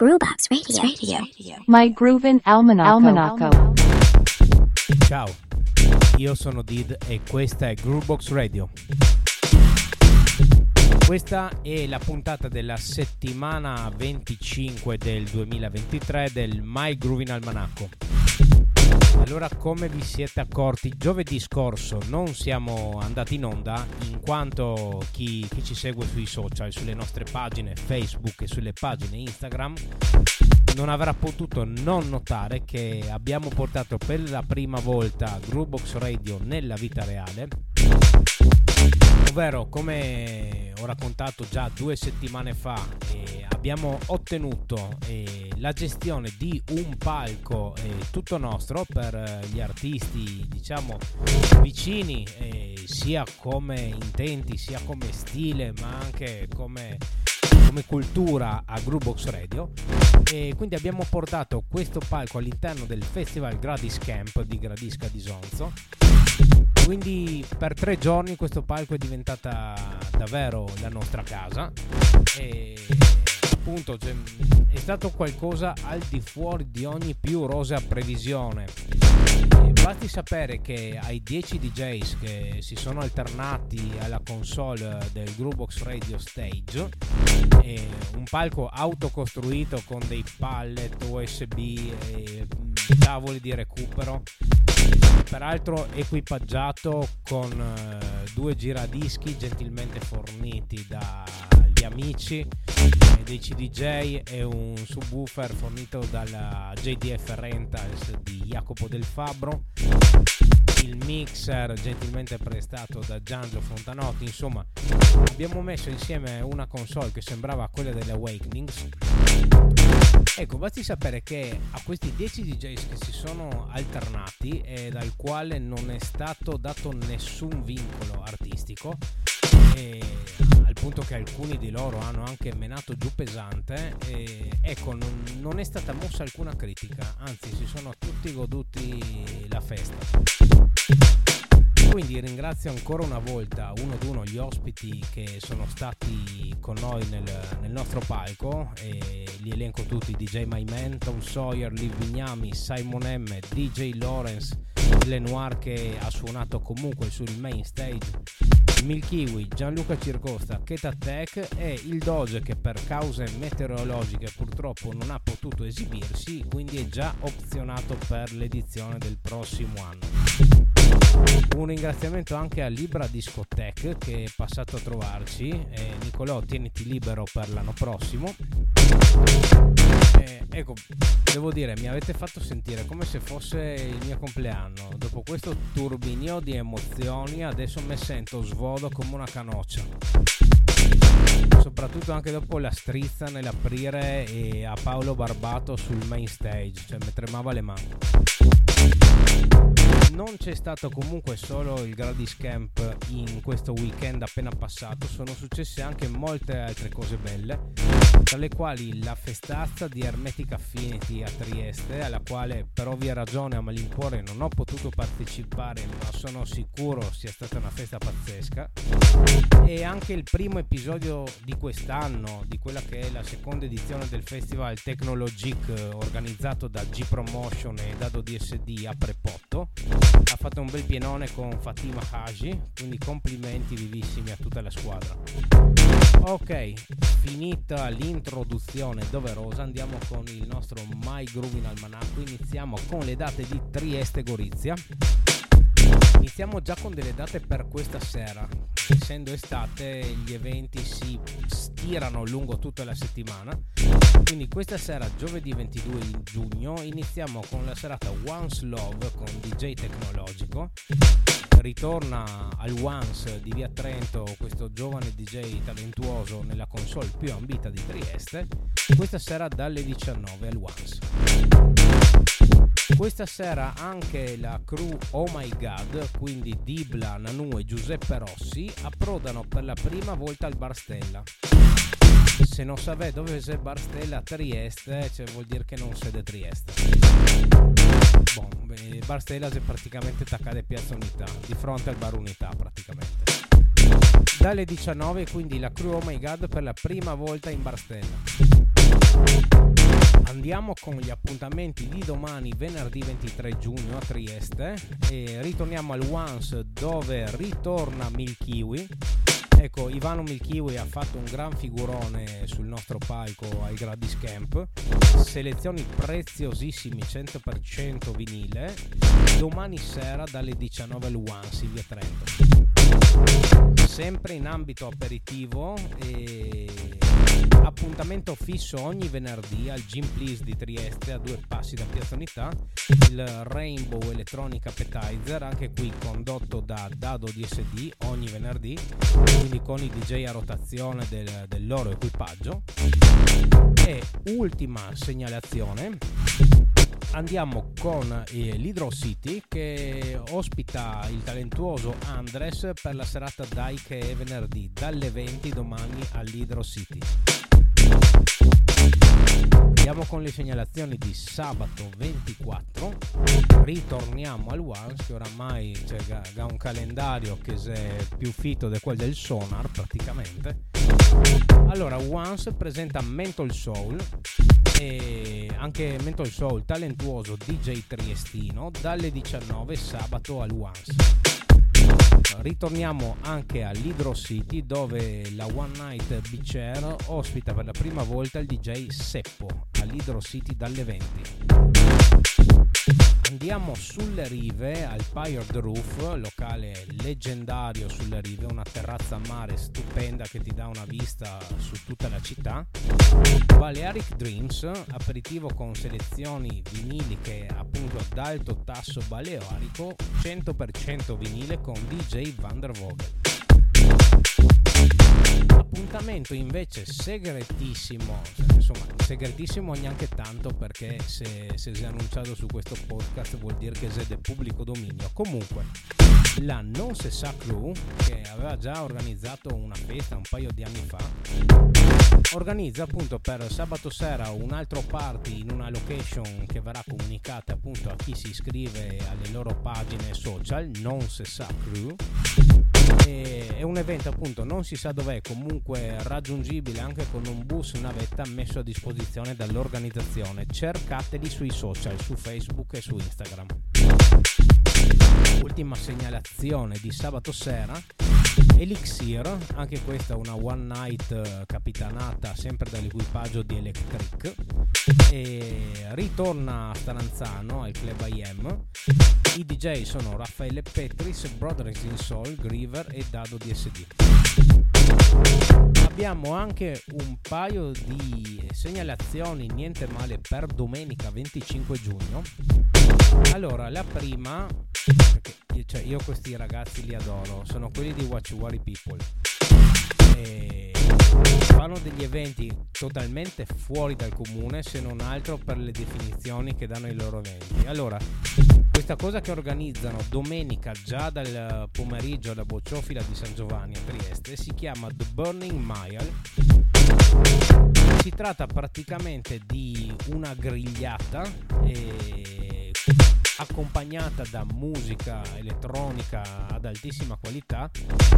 Brewbox Radio. Radio. My Groovin Almanaco. Almanaco. Ciao, io sono Did e questa è Groovebox Radio. Questa è la puntata della settimana 25 del 2023 del My Groovin Almanacco. Allora, come vi siete accorti, giovedì scorso non siamo andati in onda in quanto chi, chi, ci segue sui social, sulle nostre pagine Facebook e sulle pagine Instagram non avrà potuto non notare che abbiamo portato per la prima volta Groovebox Radio nella vita reale ovvero come ho raccontato già due settimane fa eh, abbiamo ottenuto eh, la gestione di un palco eh, tutto nostro per eh, gli artisti diciamo vicini eh, sia come intenti sia come stile ma anche come come cultura a Groovebox Radio. E quindi abbiamo portato questo palco all'interno del festival Gradis Camp di Gradisca di Sonzo quindi per tre giorni questo palco è diventata davvero la nostra casa. E appunto cioè, è stato qualcosa al di fuori di ogni più rosea previsione. E basti sapere che ai 10 DJs che si sono alternati alla console del Groovebox Radio Stage un palco autocostruito con dei pallet USB e tavoli di recupero peraltro equipaggiato con uh, due giradischi gentilmente forniti dagli amici dei CDJ e un subwoofer fornito dalla JDF Rentals di Jacopo del Fabbro. Il mixer gentilmente prestato da Giangio Fontanotti. Insomma abbiamo messo insieme una console che sembrava quella delle Awakenings ecco basti sapere che a questi 10 DJs che si sono alternati e dal quale non è stato dato nessun vincolo artistico al punto che alcuni di loro hanno anche menato giù pesante ecco non, non è stata mossa alcuna critica anzi si sono tutti goduti la festa. Quindi ringrazio ancora una volta uno ad uno gli ospiti che sono stati con noi nel, nel nostro palco e li elenco tutti DJ My Man, Tom Sawyer, Liv Vignami, Simon M, DJ Lawrence, Lenoir che ha suonato comunque sul main stage Milkiwi, Gianluca Circosta, Keta Tech e il Doge che per cause meteorologiche purtroppo non ha potuto esibirsi, quindi è già opzionato per l'edizione del prossimo anno. Un ringraziamento anche a Libra Discotech che è passato a trovarci. Eh, Nicolò, tieniti libero per l'anno prossimo. Eh, ecco, devo dire, mi avete fatto sentire come se fosse il mio compleanno. Dopo questo turbinio di emozioni, adesso mi sento svodo come una canoccia. Soprattutto anche dopo la strizza nell'aprire a Paolo Barbato sul main stage, cioè mi tremava le mani non c'è stato comunque solo il Gradis Camp in questo weekend appena passato, sono successe anche molte altre cose belle, tra le quali la festazza di Hermetic Affinity a Trieste, alla quale per ovvia ragione a malincuore non ho potuto partecipare, ma sono sicuro sia stata una festa pazzesca, e anche il primo episodio di quest'anno, di quella che è la seconda edizione del festival Technologic organizzato da G Promotion e Dado DSD a Prepotto ha fatto un bel pienone con Fatima Haji, quindi complimenti vivissimi a tutta la squadra. Ok, finita l'introduzione doverosa, andiamo con il nostro My Groovin Almanacco, iniziamo con le date di Trieste Gorizia. Iniziamo già con delle date per questa sera. Essendo estate, gli eventi si stirano lungo tutta la settimana. Quindi questa sera, giovedì 22 giugno, iniziamo con la serata Once Love con DJ Tecnologico. Ritorna al Once di Via Trento questo giovane DJ talentuoso nella console più ambita di Trieste. Questa sera dalle 19 al Once. Questa sera anche la crew Oh My God, quindi Dibla, Nanu e Giuseppe Rossi, approdano per la prima volta al Bar Stella. Se non sapete dove c'è Bar Stella Trieste, cioè vuol dire che non siete Trieste. Bon, beh, Bar Stella è praticamente attaccata a Piazza Unità, di fronte al Bar Unità praticamente. Dalle 19 quindi la crew Oh My God per la prima volta in Bar Stella. Chiudiamo con gli appuntamenti di domani, venerdì 23 giugno a Trieste. E ritorniamo al Once dove ritorna Milkiwi. Ecco, Ivano Milkiwi ha fatto un gran figurone sul nostro palco ai Gradis Camp. Selezioni preziosissimi, 100% vinile. Domani sera dalle 19 al Once in via Trento. Sempre in ambito aperitivo e appuntamento fisso ogni venerdì al Gym Please di Trieste a due passi da Piazza Unità il Rainbow Electronic Appetizer anche qui condotto da Dado DSD ogni venerdì quindi con i DJ a rotazione del, del loro equipaggio e ultima segnalazione andiamo con eh, l'Hydro City che ospita il talentuoso Andres per la serata DAI che è venerdì dalle 20 domani all'Hydro City. Andiamo con le segnalazioni di sabato 24. Ritorniamo al Once che oramai ha un calendario che è più fitto di quello del Sonar praticamente. Allora, Once presenta Mental Soul e anche Mental Soul talentuoso DJ Triestino dalle 19 sabato al Once ritorniamo anche all'Hydro City dove la One Night Beach Air ospita per la prima volta il DJ Seppo all'Hydro City dalle 20. Andiamo sulle rive al Pired Roof, locale leggendario sulle rive, una terrazza a mare stupenda che ti dà una vista su tutta la città. Balearic Dreams, aperitivo con selezioni viniliche appunto ad alto tasso balearico, 100% vinile con DJ Van der Vogel appuntamento invece segretissimo, insomma segretissimo neanche tanto perché se, se si è annunciato su questo podcast vuol dire che è del pubblico dominio. Comunque, la Non Se Sa Crew, che aveva già organizzato una festa un paio di anni fa, organizza appunto per sabato sera un altro party in una location che verrà comunicata appunto a chi si iscrive alle loro pagine social, Non Se Sa Crew è un evento appunto non si sa dov'è comunque raggiungibile anche con un bus navetta messo a disposizione dall'organizzazione. Cercateli sui social su facebook e su instagram ultima segnalazione di sabato sera. Elixir, anche questa una one night eh, capitanata sempre dall'equipaggio di Electric. E ritorna a Staranzano al club IM i DJ sono Raffaele Petris, Brothers in Soul, Griever e Dado DSD abbiamo anche un paio di segnalazioni niente male per domenica 25 giugno allora la prima io, cioè, io questi ragazzi li adoro, sono quelli di Watch Worry People. E fanno degli eventi totalmente fuori dal comune se non altro per le definizioni che danno ai loro eventi. Allora, questa cosa che organizzano domenica già dal pomeriggio alla bocciofila di San Giovanni a Trieste si chiama The Burning Mile. Si tratta praticamente di una grigliata e accompagnata da musica elettronica ad altissima qualità,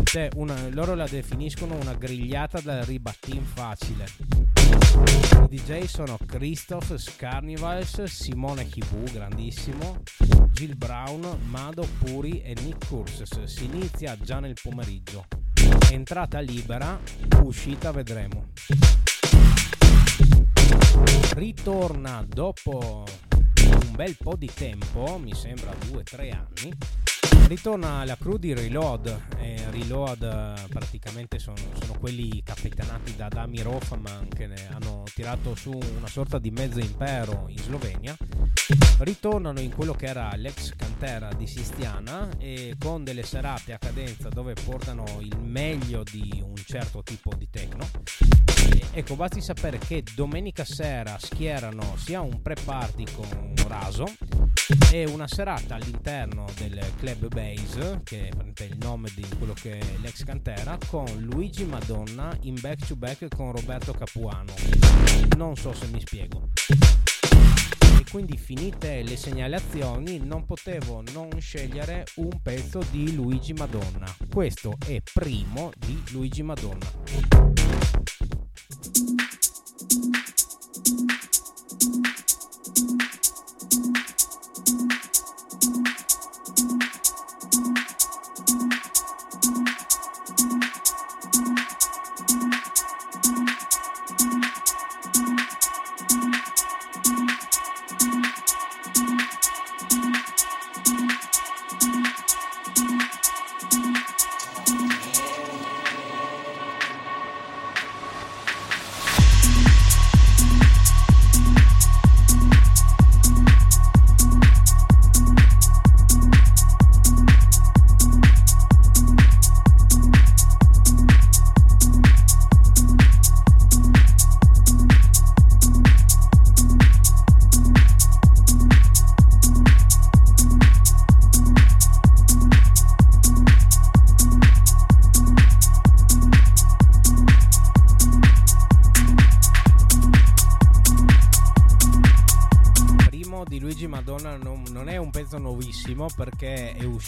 cioè una, loro la definiscono una grigliata da ribattin facile. I DJ sono Christoph Scarnivals, Simone Hibu, grandissimo, Jill Brown, Mado Puri e Nick Curses. Si inizia già nel pomeriggio. Entrata libera, uscita vedremo. Ritorna dopo bel po' di tempo, mi sembra 2-3 anni, ritorna la crew di Reload. E Reload eh, praticamente sono, sono, quelli capitanati da Damir Hoffman che hanno tirato su una sorta di mezzo impero in Slovenia. Ritornano in quello che era l'ex cantera di Sistiana e con delle serate a cadenza dove portano il meglio di un certo tipo di techno. Ecco, basti sapere che domenica sera schierano sia un pre-party con Raso e una serata all'interno del club Base, che è il nome di quello che è l'ex cantera, con Luigi Madonna in back to back con Roberto Capuano. Non so se mi spiego. E quindi finite le segnalazioni non potevo non scegliere un pezzo di Luigi Madonna. Questo è primo di Luigi Madonna.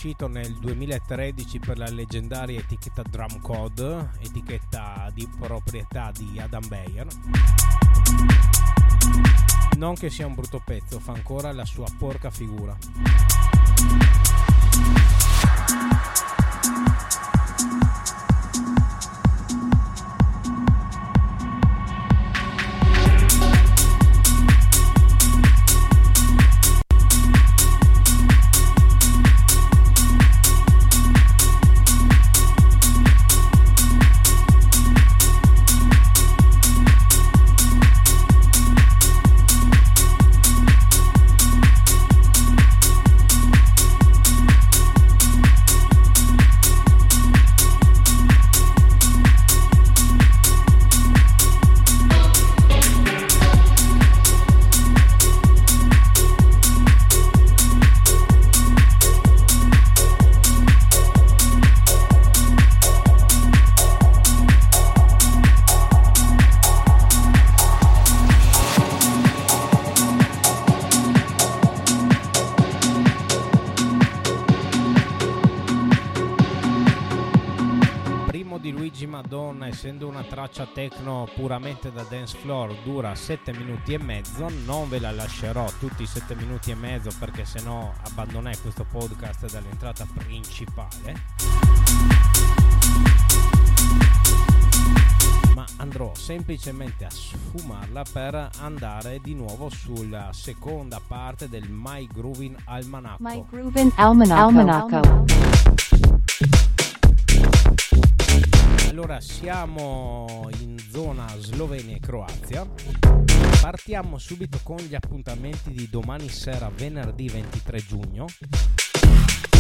Uscito nel 2013 per la leggendaria etichetta Drum Code, etichetta di proprietà di Adam Beyer. Non che sia un brutto pezzo, fa ancora la sua porca figura. Traccia techno puramente da dance floor dura 7 minuti e mezzo non ve la lascerò tutti i 7 minuti e mezzo perché sennò abbandonai questo podcast dall'entrata principale. Ma andrò semplicemente a sfumarla per andare di nuovo sulla seconda parte del My Groovin Almanacco. My Groovin Almanacco, Almanacco. Allora siamo in zona Slovenia e Croazia. Partiamo subito con gli appuntamenti di domani sera, venerdì 23 giugno.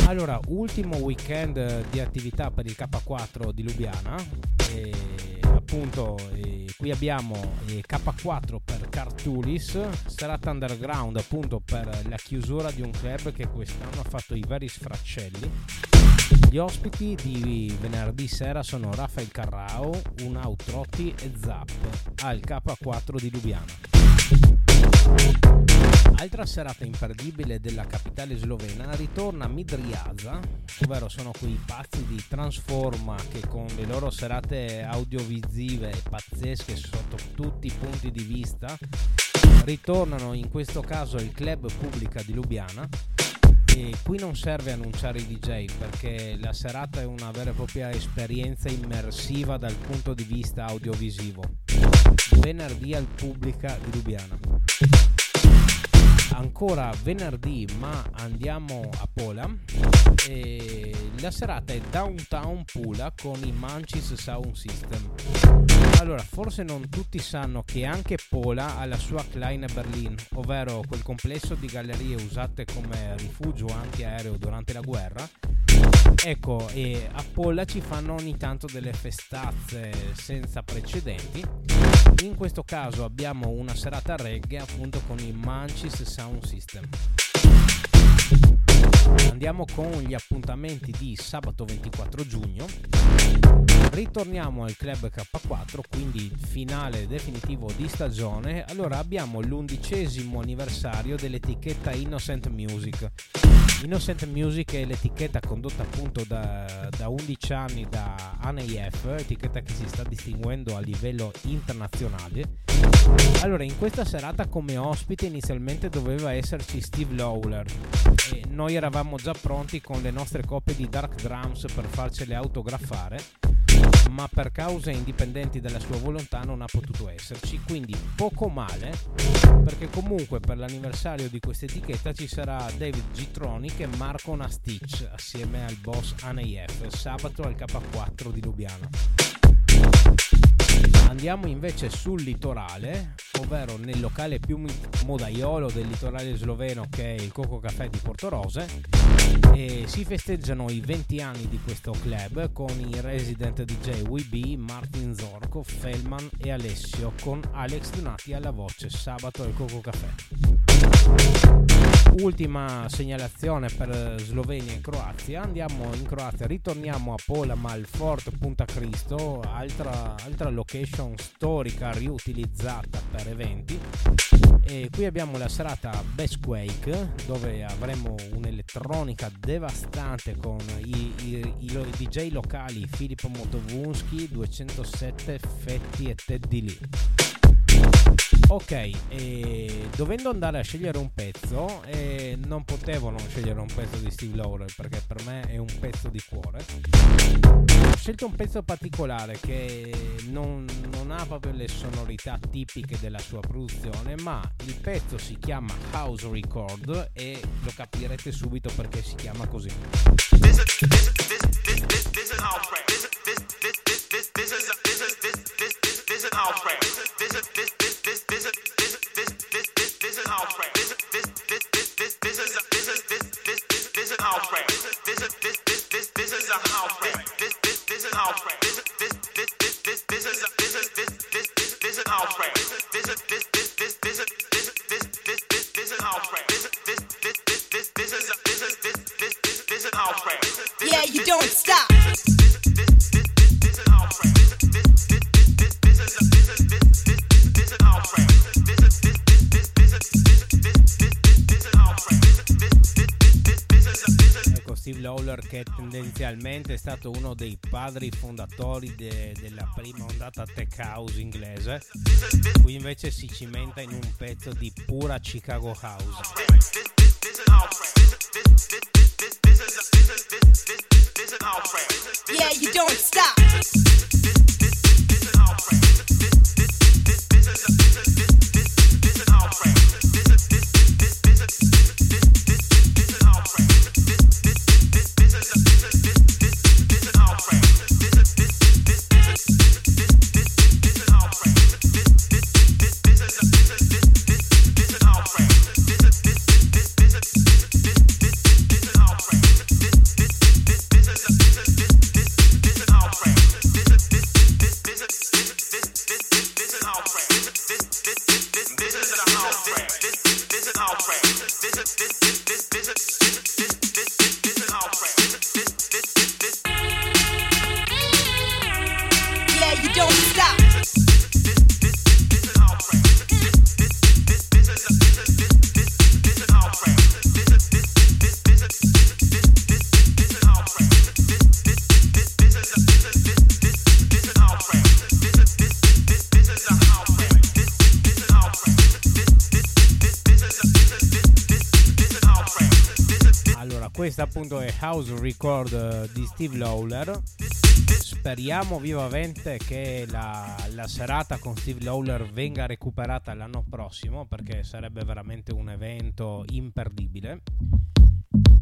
Allora, ultimo weekend di attività per il K4 di Lubiana. E appunto, e qui abbiamo K4 per Cartulis, serata underground appunto per la chiusura di un club che quest'anno ha fatto i veri sfraccelli gli ospiti di venerdì sera sono Rafael Carrao, Unau Trotti e Zap al K4 di Lubiana. Altra serata imperdibile della capitale slovena ritorna Midriaza, ovvero sono quei pazzi di Transforma che con le loro serate audiovisive pazzesche sotto tutti i punti di vista ritornano in questo caso il club pubblica di Lubiana e qui non serve annunciare i DJ perché la serata è una vera e propria esperienza immersiva dal punto di vista audiovisivo. Venerdì al Pubblica di Lubiana. Ancora venerdì, ma andiamo a Pola. E la serata è Downtown Pula con i Manchis Sound System. Allora, forse non tutti sanno che anche Pola ha la sua Kleine Berlin, ovvero quel complesso di gallerie usate come rifugio antiaereo durante la guerra. Ecco, e a Polla ci fanno ogni tanto delle festazze senza precedenti. In questo caso abbiamo una serata reggae appunto con i Manchis Sound System. Andiamo con gli appuntamenti di sabato 24 giugno. Ritorniamo al club K4, quindi finale definitivo di stagione. Allora abbiamo l'undicesimo anniversario dell'etichetta Innocent Music. Innocent Music è l'etichetta condotta appunto da, da 11 anni da ANEF, etichetta che si sta distinguendo a livello internazionale. Allora, in questa serata come ospite inizialmente doveva esserci Steve Lawler e noi eravamo già pronti con le nostre coppie di Dark Drums per farcele autografare ma per cause indipendenti dalla sua volontà non ha potuto esserci, quindi poco male perché comunque per l'anniversario di questa etichetta ci sarà David Gitronic e Marco Nastich assieme al boss ANEF sabato al K4 di Lubiana. Andiamo invece sul litorale, ovvero nel locale più modaiolo del litorale sloveno che è il Coco Café di Porto Rose e si festeggiano i 20 anni di questo club con i resident DJ WB, Martin Zorco, Fellman e Alessio con Alex Donati alla voce sabato al Coco Café. Ultima segnalazione per Slovenia e Croazia. Andiamo in Croazia, ritorniamo a Pola Malfort Punta Cristo, altra, altra location storica riutilizzata per eventi. E qui abbiamo la serata Best Quake dove avremo un'elettronica devastante con i, i, i, i DJ locali Filippo Motovunski, 207 Fetti e Teddy Lee. Ok, e dovendo andare a scegliere un pezzo, eh, non potevo non scegliere un pezzo di Steve Lawler perché per me è un pezzo di cuore. Ho scelto un pezzo particolare che non, non ha proprio le sonorità tipiche della sua produzione, ma il pezzo si chiama House Record e lo capirete subito perché si chiama così. This is, this, this, this, this, is house rap. This, is, is, is house rap. This, Lawler che tendenzialmente è stato uno dei padri fondatori de- della prima ondata tech house inglese, qui invece si cimenta in un pezzo di pura Chicago house. Yeah, you don't stop. Questa appunto è House Record eh, di Steve Lawler. Speriamo vivamente che la, la, serata con Steve Lawler venga recuperata l'anno prossimo perché sarebbe veramente un evento imperdibile.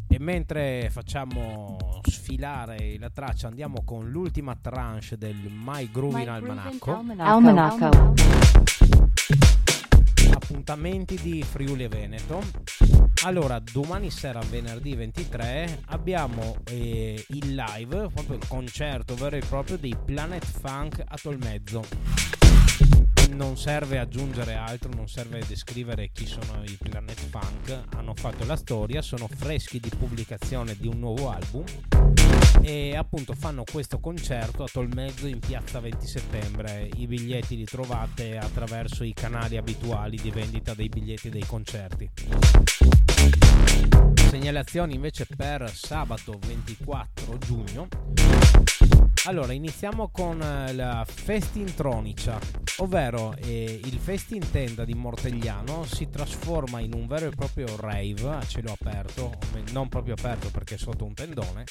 E mentre facciamo sfilare la traccia andiamo con l'ultima tranche del My Groovin Almanacco. Almanacco. Appuntamenti di Friuli e Veneto allora, domani sera, venerdì 23, abbiamo eh, il live, proprio il concerto vero e proprio dei Planet Funk a Tolmezzo. Non serve aggiungere altro, non serve descrivere chi sono i Planet Funk, hanno fatto la storia, sono freschi di pubblicazione di un nuovo album e appunto fanno questo concerto a Tolmezzo in piazza 20 settembre. I biglietti li trovate attraverso i canali abituali di vendita dei biglietti dei concerti. Segnalazioni invece per sabato 24 giugno. Allora, iniziamo con eh, la Festintronica, ovvero eh, il Festin Tenda di Mortegliano si trasforma in un vero e proprio rave a cielo aperto, non proprio aperto perché è sotto un tendone.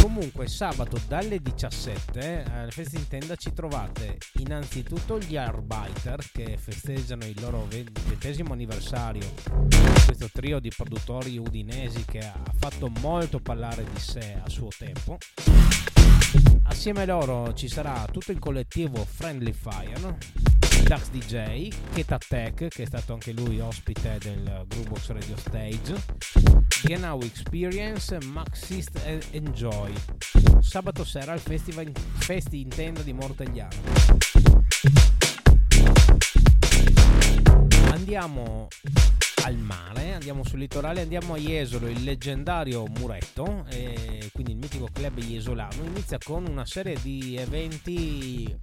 Comunque sabato dalle 17 eh, al Festin Tenda ci trovate innanzitutto gli Arbiter che festeggiano il loro ventesimo anniversario, questo trio di produttori udinesi che ha fatto molto parlare di sé a suo tempo. Assieme a loro ci sarà tutto il collettivo Friendly Fire, Dax DJ, Keta Tech, che è stato anche lui ospite del Groovebox Radio Stage, Genau Experience, Maxist Enjoy. Sabato sera al Festival Festi in Tenda di Mortagliano. Andiamo al mare, andiamo sul litorale, andiamo a Jesolo, il leggendario Muretto, e quindi il mitico club jesolano, inizia con una serie di eventi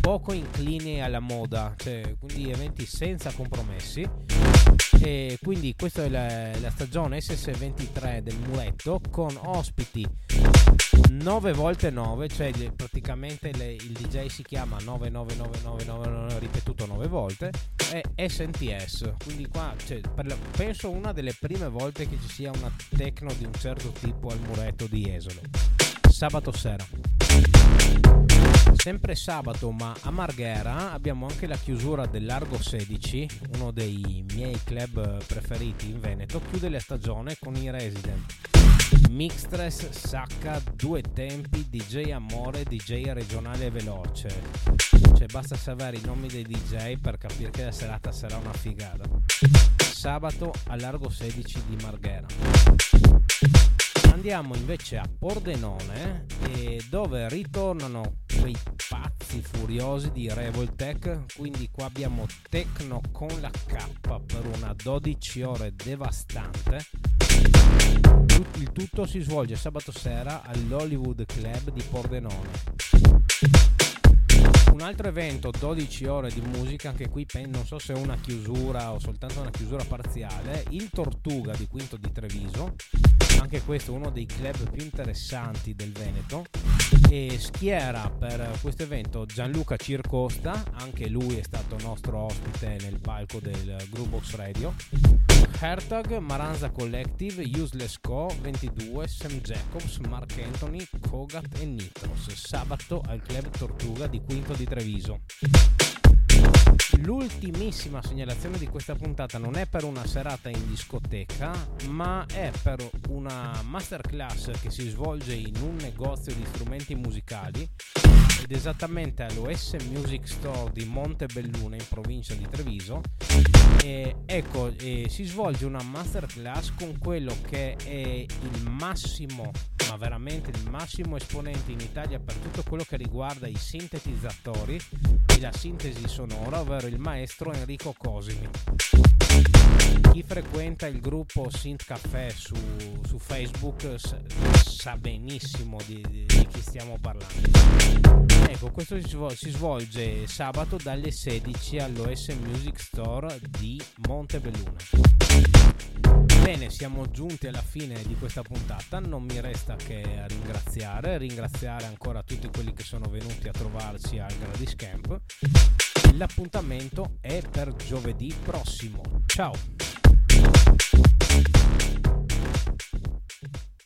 poco inclini alla moda, cioè, quindi eventi senza compromessi. E quindi questa è la, la stagione SS23 del muretto con ospiti 9 volte 9, cioè praticamente le, il DJ si chiama 99999 ripetuto 9 volte, è SNTS, quindi qua cioè, la, penso una delle prime volte che ci sia una techno di un certo tipo al muretto di Esolo. Sabato sera. Sempre sabato, ma a Marghera abbiamo anche la chiusura del Largo 16, uno dei miei club preferiti in Veneto, chiude la stagione con i resident. Mixtress, Sacca, Due Tempi, DJ Amore, DJ regionale veloce. Cioè basta sapere i nomi dei DJ per capire che la serata sarà una figata. Sabato a Largo 16 di Marghera andiamo invece a Pordenone eh, dove ritornano quei pazzi furiosi di Revoltech quindi qua abbiamo Tecno con la K per una 12 ore devastante il tutto si svolge sabato sera all'Hollywood Club di Pordenone. Un altro evento 12 ore di musica anche qui non so se è una chiusura o soltanto una chiusura parziale il Tortuga di Quinto di Treviso anche questo è uno dei club più interessanti del Veneto e schiera per questo evento Gianluca Circosta anche lui è stato nostro ospite nel palco del Groovebox Radio. Hertog, Maranza Collective, Useless Co, 22, Sam Jacobs, Mark Anthony, Kogat e Nitros. Sabato al Club Tortuga di Quinto di Treviso L'ultimissima segnalazione di questa puntata non è per una serata in discoteca, ma è per una masterclass che si svolge in un negozio di strumenti musicali ed esattamente all'OS Music Store di Montebelluna in provincia di Treviso. E ecco, e si svolge una masterclass con quello che è il massimo, ma veramente il massimo esponente in Italia per tutto quello che riguarda i sintetizzatori e la sintesi sonora, ovvero il maestro Enrico Cosimi. Chi frequenta il gruppo Synth Café su, su Facebook sa benissimo di, di, chi stiamo parlando. Ecco, questo si svolge sabato dalle 16 all'OS Music Store di Montebelluna. Bene, siamo giunti alla fine di questa puntata, non mi resta che ringraziare, ringraziare ancora tutti quelli che sono venuti a trovarci al Gradis Camp. L'appuntamento è per giovedì prossimo. Ciao!